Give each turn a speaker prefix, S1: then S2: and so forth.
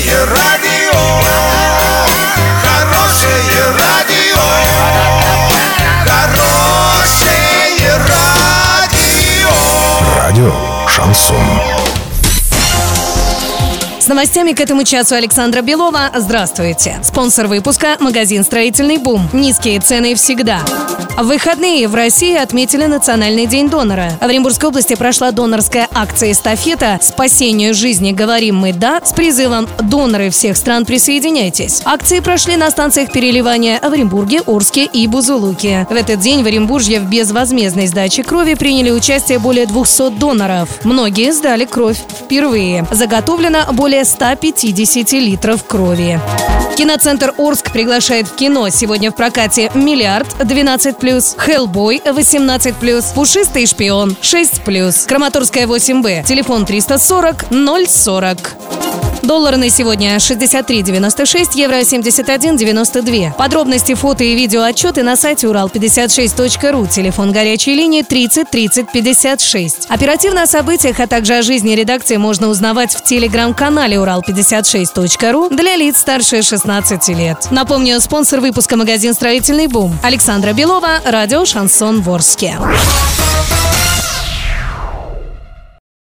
S1: Хорошее радио, хорошее радио, хорошее радио.
S2: Радио Шансон.
S3: С новостями к этому часу Александра Белова. Здравствуйте. Спонсор выпуска – магазин «Строительный бум». Низкие цены всегда. В выходные в России отметили Национальный день донора. В Оренбургской области прошла донорская акция «Эстафета. Спасению жизни говорим мы «да» с призывом «Доноры всех стран присоединяйтесь». Акции прошли на станциях переливания в Оренбурге, Орске и Бузулуке. В этот день в Оренбурге в безвозмездной сдаче крови приняли участие более 200 доноров. Многие сдали кровь впервые. Заготовлено более 150 литров крови. Киноцентр Орск приглашает в кино. Сегодня в прокате «Миллиард» 12+, «Хеллбой» 18+, «Пушистый шпион» 6+, Краматорская 8Б, телефон 340 040. Доллар на сегодня 63,96, евро 71,92. Подробности, фото и видео отчеты на сайте урал56.ру. Телефон горячей линии 30 30 56. Оперативно о событиях, а также о жизни редакции можно узнавать в телеграм-канале урал56.ру для лиц старше 16 лет. Напомню, спонсор выпуска магазин «Строительный бум». Александра Белова, радио «Шансон Ворске».